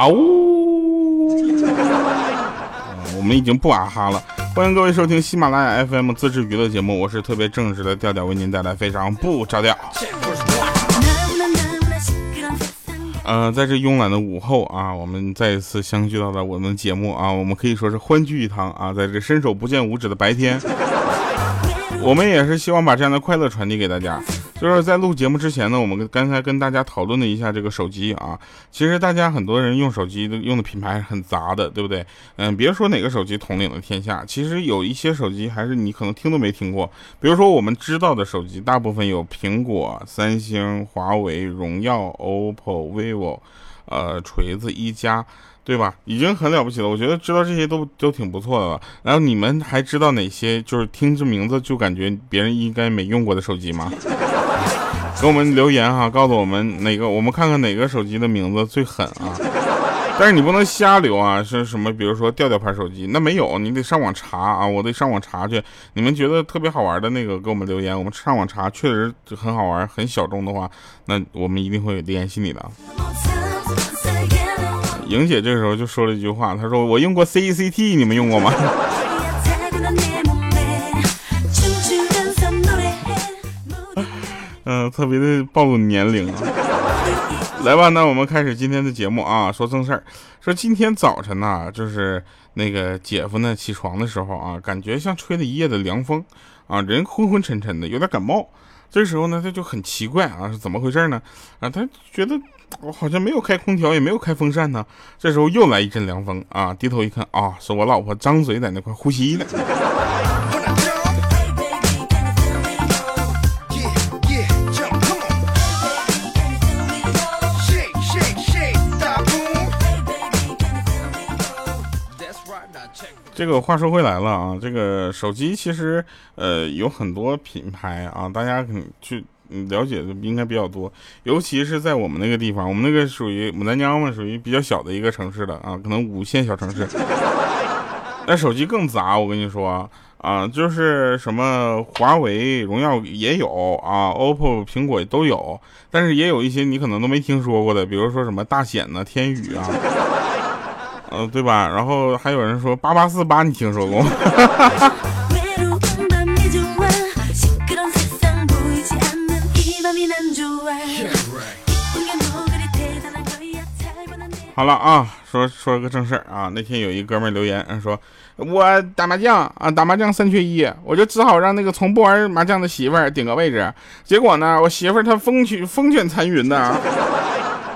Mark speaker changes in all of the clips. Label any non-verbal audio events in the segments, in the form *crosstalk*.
Speaker 1: 啊呜！*laughs* 我们已经不啊哈了。欢迎各位收听喜马拉雅 FM 自制娱乐节目，我是特别正直的调调，为您带来非常不着调。呃，在这慵懒的午后啊，我们再一次相聚到了我们的节目啊，我们可以说是欢聚一堂啊，在这伸手不见五指的白天。我们也是希望把这样的快乐传递给大家。就是在录节目之前呢，我们刚才跟大家讨论了一下这个手机啊。其实大家很多人用手机的用的品牌很杂的，对不对？嗯，别说哪个手机统领了天下，其实有一些手机还是你可能听都没听过。比如说我们知道的手机，大部分有苹果、三星、华为、荣耀、OPPO、vivo，呃，锤子、一加。对吧？已经很了不起了。我觉得知道这些都都挺不错的了。然后你们还知道哪些就是听这名字就感觉别人应该没用过的手机吗？给我们留言哈，告诉我们哪个，我们看看哪个手机的名字最狠啊！但是你不能瞎留啊，是什么？比如说调调牌手机，那没有，你得上网查啊，我得上网查去。你们觉得特别好玩的那个，给我们留言，我们上网查，确实很好玩，很小众的话，那我们一定会联系你的。莹姐这个时候就说了一句话，她说：“我用过 CCT，你们用过吗？”嗯，特别的暴露年龄！*laughs* 来吧，那我们开始今天的节目啊。说正事儿，说今天早晨呢，就是那个姐夫呢起床的时候啊，感觉像吹了一夜的凉风啊，人昏昏沉沉的，有点感冒。这时候呢，他就很奇怪啊，是怎么回事呢？啊，他觉得。我好像没有开空调，也没有开风扇呢。这时候又来一阵凉风啊！低头一看啊，是我老婆张嘴在那块呼吸呢。这个话说回来了啊，这个手机其实呃有很多品牌啊，大家可能去。了解的应该比较多，尤其是在我们那个地方，我们那个属于牡丹江嘛，属于比较小的一个城市的啊，可能五线小城市。*laughs* 那手机更杂，我跟你说啊，就是什么华为、荣耀也有啊，OPPO、苹果都有，但是也有一些你可能都没听说过的，比如说什么大显呐、天宇啊，嗯，对吧？然后还有人说八八四八，你听说过吗？*laughs* 好了啊，说说个正事儿啊。那天有一哥们留言说，我打麻将啊，打麻将三缺一，我就只好让那个从不玩麻将的媳妇儿顶个位置。结果呢，我媳妇儿她风卷风卷残云的，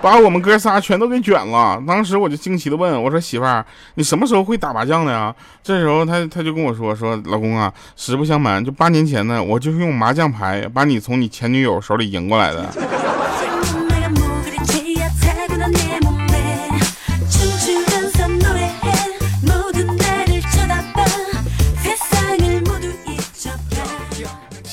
Speaker 1: 把我们哥仨全都给卷了。当时我就惊奇的问我说，媳妇儿，你什么时候会打麻将的呀？这时候他他就跟我说说，老公啊，实不相瞒，就八年前呢，我就是用麻将牌把你从你前女友手里赢过来的。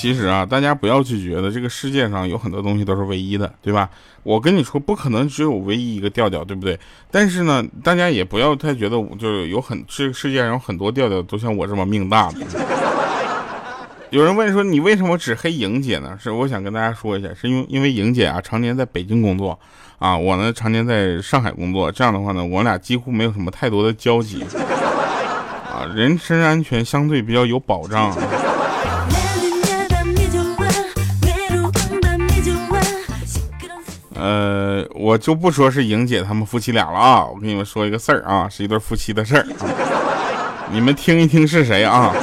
Speaker 1: 其实啊，大家不要去觉得这个世界上有很多东西都是唯一的，对吧？我跟你说，不可能只有唯一一个调调，对不对？但是呢，大家也不要太觉得，就是有很这个世界上有很多调调都像我这么命大的。有人问说，你为什么只黑莹姐呢？是我想跟大家说一下，是因为因为莹姐啊，常年在北京工作，啊，我呢常年在上海工作，这样的话呢，我俩几乎没有什么太多的交集，啊，人身安全相对比较有保障。呃，我就不说是莹姐他们夫妻俩了啊，我跟你们说一个事儿啊，是一对夫妻的事儿，你们听一听是谁啊？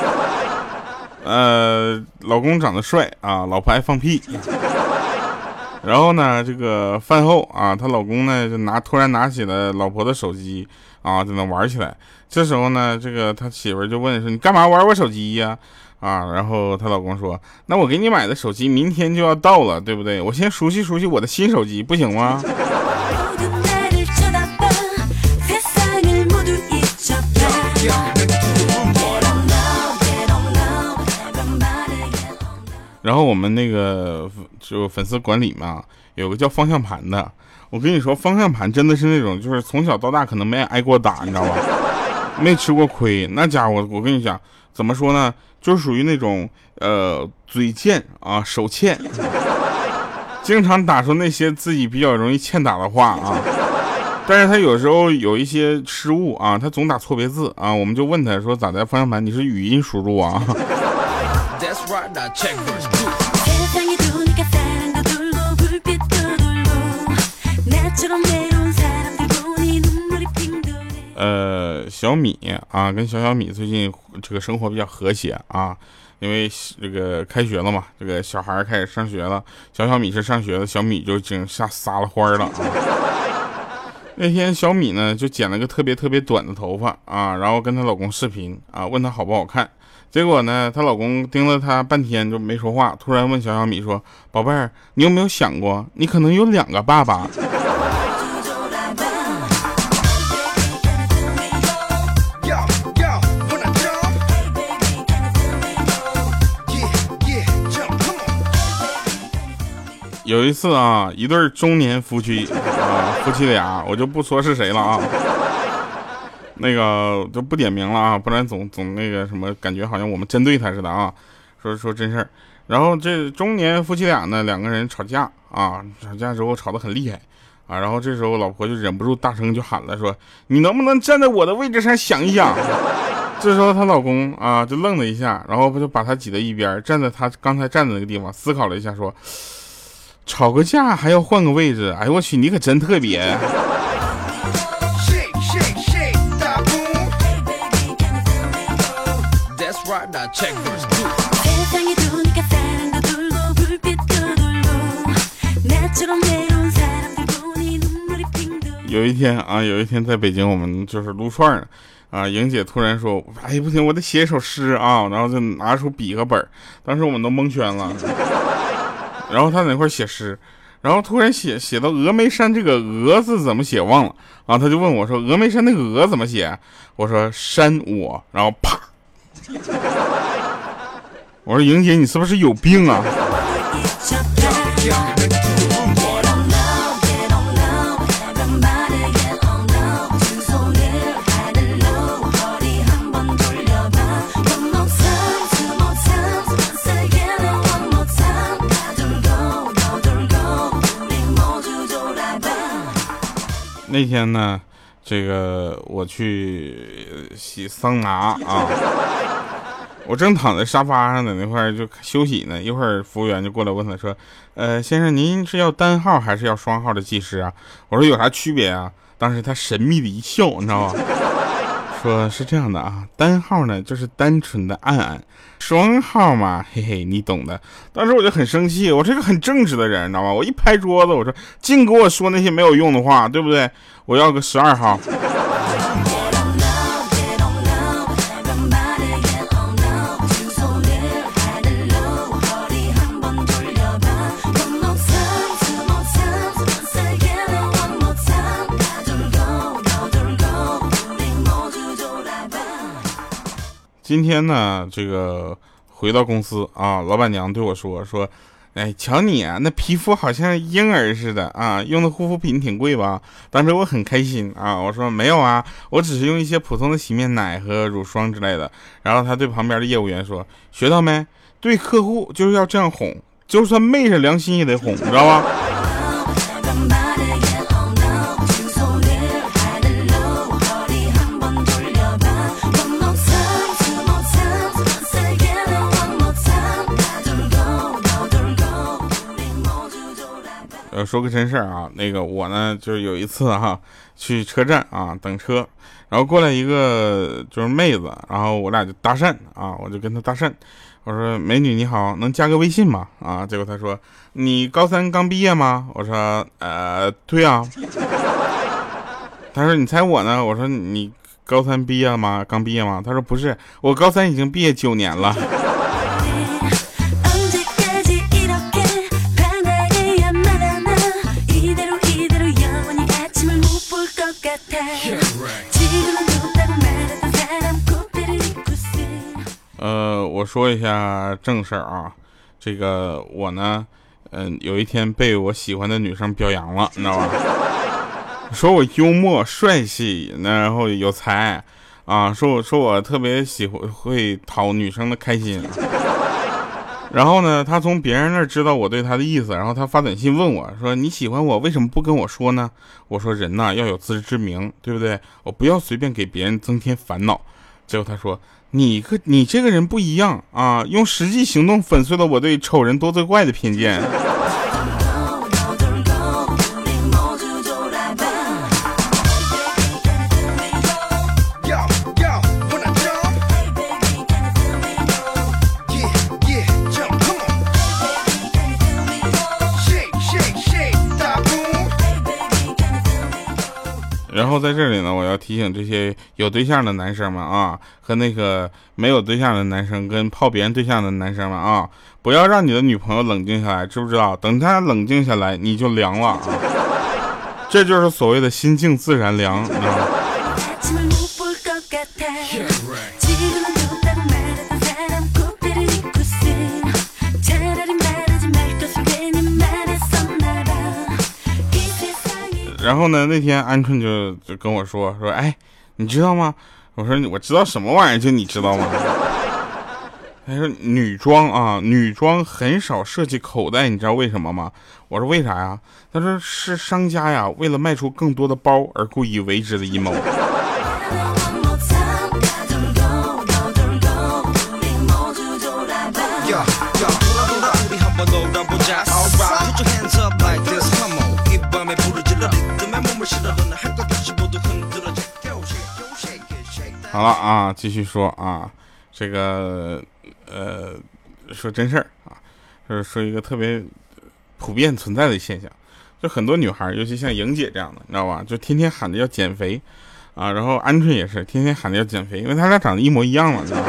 Speaker 1: 呃，老公长得帅啊，老婆爱放屁。然后呢，这个饭后啊，她老公呢就拿突然拿起了老婆的手机啊，在那玩起来。这时候呢，这个他媳妇就问说：“你干嘛玩我手机呀？”，啊然后她老公说：“那我给你买的手机明天就要到了，对不对？我先熟悉熟悉我的新手机，不行吗？”然后我们那个就粉丝管理嘛，有个叫方向盘的。我跟你说，方向盘真的是那种，就是从小到大可能没挨过打，你知道吧？没吃过亏，那家伙我跟你讲，怎么说呢？就是属于那种呃嘴欠啊手欠，*laughs* 经常打出那些自己比较容易欠打的话啊。但是他有时候有一些失误啊，他总打错别字啊，我们就问他说咋的？方向盘你是语音输入啊？呃，小米啊，跟小小米最近这个生活比较和谐啊，因为这个开学了嘛，这个小孩开始上学了，小小米是上学的，小米就已经吓撒了欢儿了啊。那天小米呢就剪了个特别特别短的头发啊，然后跟她老公视频啊，问她好不好看。结果呢，她老公盯了她半天就没说话，突然问小小米说：“宝贝儿，你有没有想过，你可能有两个爸爸？”有一次啊，一对中年夫妻啊，夫妻俩，我就不说是谁了啊，那个就不点名了啊，不然总总那个什么，感觉好像我们针对他似的啊。说说真事儿，然后这中年夫妻俩呢，两个人吵架啊，吵架之后吵得很厉害啊，然后这时候老婆就忍不住大声就喊了，说你能不能站在我的位置上想一想？*laughs* 这时候她老公啊就愣了一下，然后不就把她挤到一边，站在她刚才站的那个地方，思考了一下说。吵个架还要换个位置，哎呦我去，你可真特别。有一天啊，有一天在北京，我们就是撸串儿啊，莹姐突然说：“哎不行，我得写一首诗啊！”然后就拿出笔和本儿，当时我们都蒙圈了。然后他在那块写诗，然后突然写写到峨眉山这个峨字怎么写忘了啊？他就问我说：“峨眉山那个峨怎么写？”我说：“山我。”然后啪，我说：“莹姐，你是不是有病啊？”那天呢，这个我去洗桑拿啊，我正躺在沙发上在那块就休息呢，一会儿服务员就过来问他说：“呃，先生，您是要单号还是要双号的技师啊？”我说：“有啥区别啊？”当时他神秘的一笑，你知道吗？说是这样的啊，单号呢就是单纯的按按，双号嘛，嘿嘿，你懂的。当时我就很生气，我是个很正直的人，你知道吗？我一拍桌子，我说净给我说那些没有用的话，对不对？我要个十二号。今天呢，这个回到公司啊，老板娘对我说说，哎，瞧你啊，那皮肤好像婴儿似的啊，用的护肤品挺贵吧？当时我很开心啊，我说没有啊，我只是用一些普通的洗面奶和乳霜之类的。然后他对旁边的业务员说，学到没？对客户就是要这样哄，就算昧着良心也得哄，你知道吧？呃，说个真事儿啊，那个我呢，就是有一次哈，去车站啊等车，然后过来一个就是妹子，然后我俩就搭讪啊，我就跟她搭讪，我说美女你好，能加个微信吗？啊，结果她说你高三刚毕业吗？我说呃对啊，她说你猜我呢？我说你高三毕业吗？刚毕业吗？她说不是，我高三已经毕业九年了。说一下正事儿啊，这个我呢，嗯，有一天被我喜欢的女生表扬了，你知道吧？*laughs* 说我幽默帅气，然后有才，啊，说我说我特别喜欢会讨女生的开心。然后呢，他从别人那儿知道我对他的意思，然后他发短信问我说：“你喜欢我，为什么不跟我说呢？”我说：“人呐，要有自知之明，对不对？我不要随便给别人增添烦恼。”结果他说：“你个你这个人不一样啊，用实际行动粉碎了我对丑人多作怪的偏见。”在这里呢，我要提醒这些有对象的男生们啊，和那个没有对象的男生，跟泡别人对象的男生们啊，不要让你的女朋友冷静下来，知不知道？等她冷静下来，你就凉了啊！*laughs* 这就是所谓的心静自然凉，然后呢？那天鹌鹑就就跟我说说，哎，你知道吗？我说我知道什么玩意儿，就你知道吗？他说女装啊，女装很少设计口袋，你知道为什么吗？我说为啥呀？他说是商家呀，为了卖出更多的包而故意为之的阴谋。好了啊，继续说啊，这个呃，说真事儿啊，就是说一个特别普遍存在的现象，就很多女孩，尤其像莹姐这样的，你知道吧？就天天喊着要减肥啊，然后鹌鹑也是天天喊着要减肥，因为他俩长得一模一样嘛，你知道吗？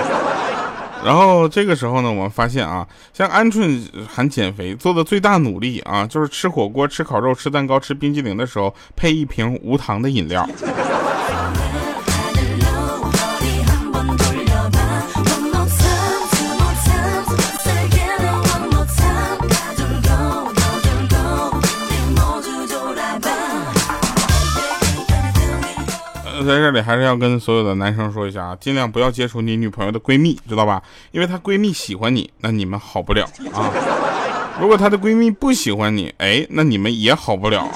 Speaker 1: *laughs* 然后这个时候呢，我们发现啊，像鹌鹑喊减肥做的最大努力啊，就是吃火锅、吃烤肉、吃蛋糕、吃冰激凌的时候配一瓶无糖的饮料。在这里还是要跟所有的男生说一下啊，尽量不要接触你女朋友的闺蜜，知道吧？因为她闺蜜喜欢你，那你们好不了啊。如果她的闺蜜不喜欢你，哎，那你们也好不了。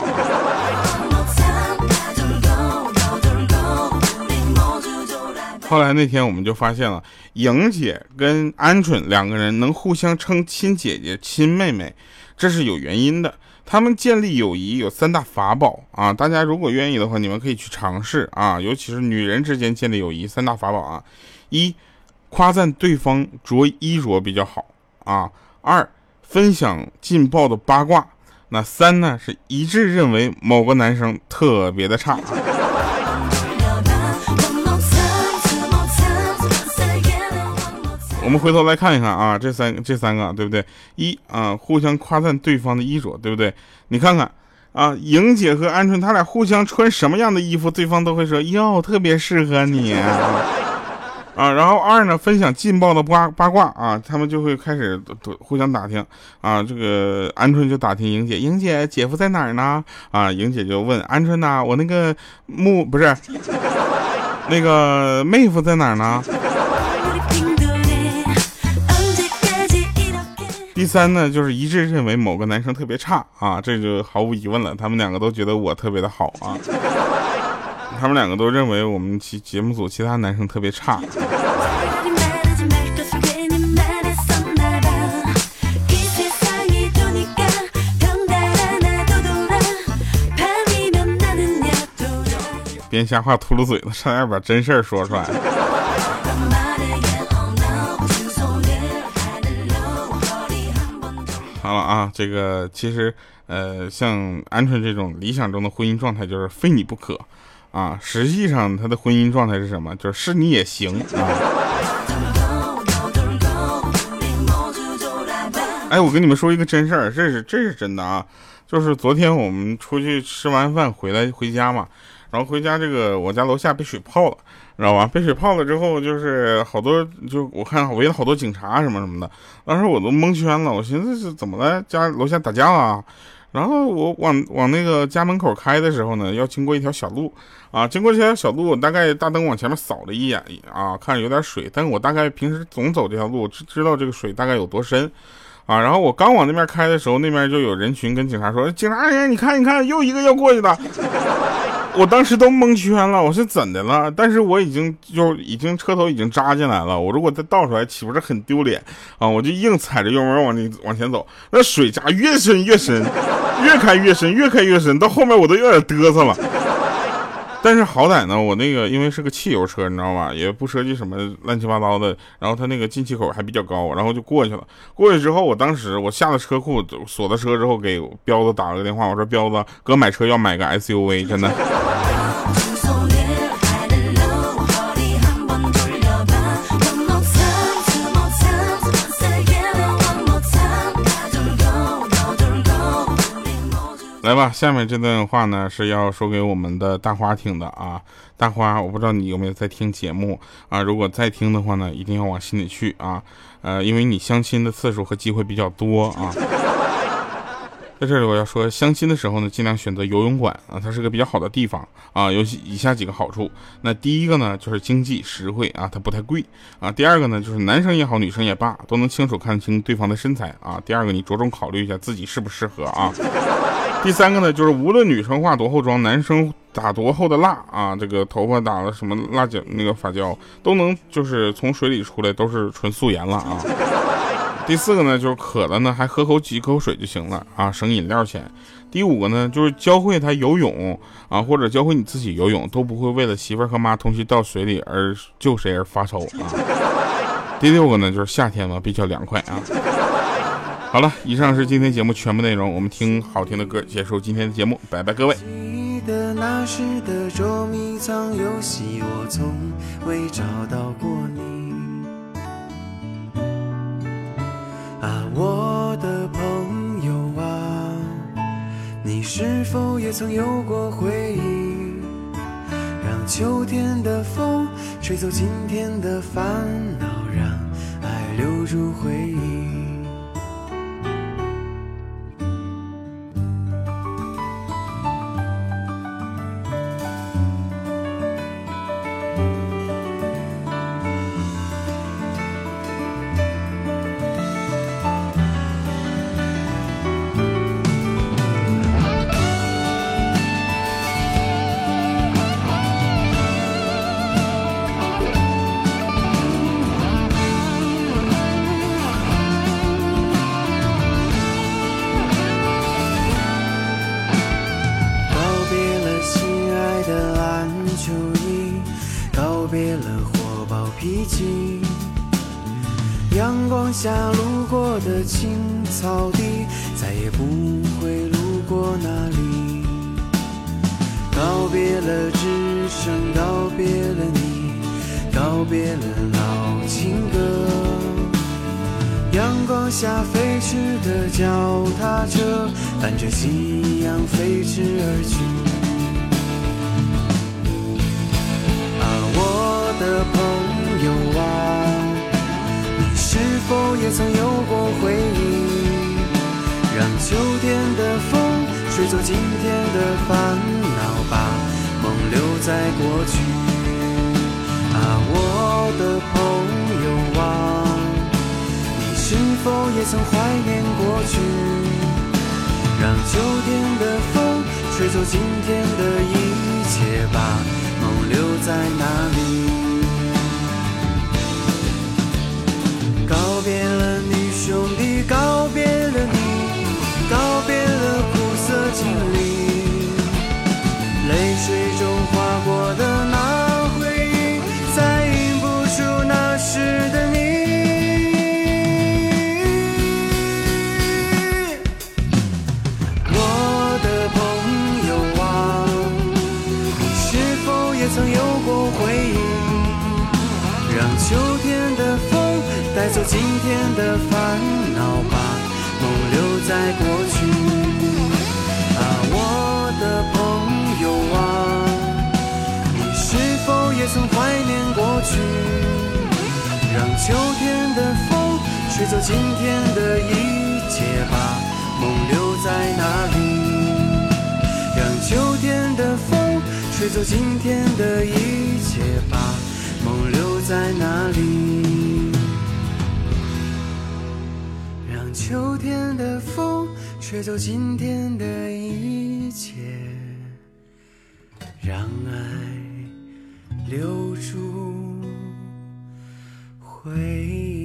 Speaker 1: 后来那天我们就发现了，莹姐跟鹌鹑两个人能互相称亲姐姐、亲妹妹，这是有原因的。他们建立友谊有三大法宝啊，大家如果愿意的话，你们可以去尝试啊，尤其是女人之间建立友谊三大法宝啊：一、夸赞对方着衣着比较好啊；二、分享劲爆的八卦；那三呢是一致认为某个男生特别的差。我们回头来看一看啊，这三这三个对不对？一啊，互相夸赞对方的衣着，对不对？你看看啊，莹姐和鹌鹑他俩互相穿什么样的衣服，对方都会说哟，特别适合你 *laughs* 啊。然后二呢，分享劲爆的八八卦啊，他们就会开始互相打听啊。这个鹌鹑就打听莹姐，莹姐姐夫在哪儿呢？啊，莹姐就问鹌鹑呐，我那个木不是那个妹夫在哪儿呢？第三呢，就是一致认为某个男生特别差啊，这就毫无疑问了。他们两个都觉得我特别的好啊，他们两个都认为我们其节目组其他男生特别差。别瞎话秃噜嘴了，差点把真事儿说出来。啊，这个其实，呃，像鹌鹑这种理想中的婚姻状态就是非你不可，啊，实际上他的婚姻状态是什么？就是是你也行啊。哎，我跟你们说一个真事儿，这是这是真的啊，就是昨天我们出去吃完饭回来回家嘛。然后回家，这个我家楼下被水泡了，知道吧？被水泡了之后，就是好多，就我看围了好多警察什么什么的。当时我都蒙圈了，我寻思是怎么了？家楼下打架了？然后我往往那个家门口开的时候呢，要经过一条小路啊，经过这条小路，大概大灯往前面扫了一眼啊，看着有点水，但我大概平时总走这条路，知知道这个水大概有多深啊。然后我刚往那边开的时候，那边就有人群跟警察说：“警察人，你看，你看，又一个要过去的。” *laughs* 我当时都蒙圈了，我是怎的了？但是我已经就已经车头已经扎进来了，我如果再倒出来，岂不是很丢脸啊？我就硬踩着油门往里往前走，那水闸越深越深，越开越深，越开越深，到后面我都有点嘚瑟了。但是好歹呢，我那个因为是个汽油车，你知道吧，也不涉及什么乱七八糟的，然后它那个进气口还比较高，然后就过去了。过去之后，我当时我下了车库，锁了车之后，给彪子打了个电话，我说彪子哥买车要买个 SUV，真的。来吧，下面这段话呢是要说给我们的大花听的啊。大花，我不知道你有没有在听节目啊？如果在听的话呢，一定要往心里去啊。呃，因为你相亲的次数和机会比较多啊。在这里我要说，相亲的时候呢，尽量选择游泳馆啊，它是个比较好的地方啊，有以下几个好处。那第一个呢，就是经济实惠啊，它不太贵啊。第二个呢，就是男生也好，女生也罢，都能清楚看清对方的身材啊。第二个，你着重考虑一下自己适不适合啊。第三个呢，就是无论女生化多厚妆，男生打多厚的蜡啊，这个头发打了什么蜡胶那个发胶，都能就是从水里出来都是纯素颜了啊。第四个呢，就是渴了呢，还喝口几口水就行了啊，省饮料钱。第五个呢，就是教会他游泳啊，或者教会你自己游泳，都不会为了媳妇儿和妈同时到水里而救谁而发愁啊。第六个呢，就是夏天嘛，比较凉快啊。好了，以上是今天节目全部内容，我们听好听的歌结束今天的节目，拜拜各位。
Speaker 2: 记得那时的捉迷藏游戏，我从未找到过你啊，我的朋友啊，你是否也曾有过回忆？让秋天的风吹走今天的烦恼，让爱留住回忆。下路过的青草地，再也不会路过那里。告别了只剩，告别了你，告别了老情歌。阳光下飞驰的脚踏车，伴着夕阳飞驰而去。啊，我的朋否也曾有过回忆？让秋天的风吹走今天的烦恼，把梦留在过去。啊，我的朋友啊，你是否也曾怀念过去？让秋天的风吹走今天的一切，把梦留在哪里？梦留在那里？让秋天的风吹走今天的一切吧梦留在那里？让秋天的风吹走今天的一切让爱留住回忆。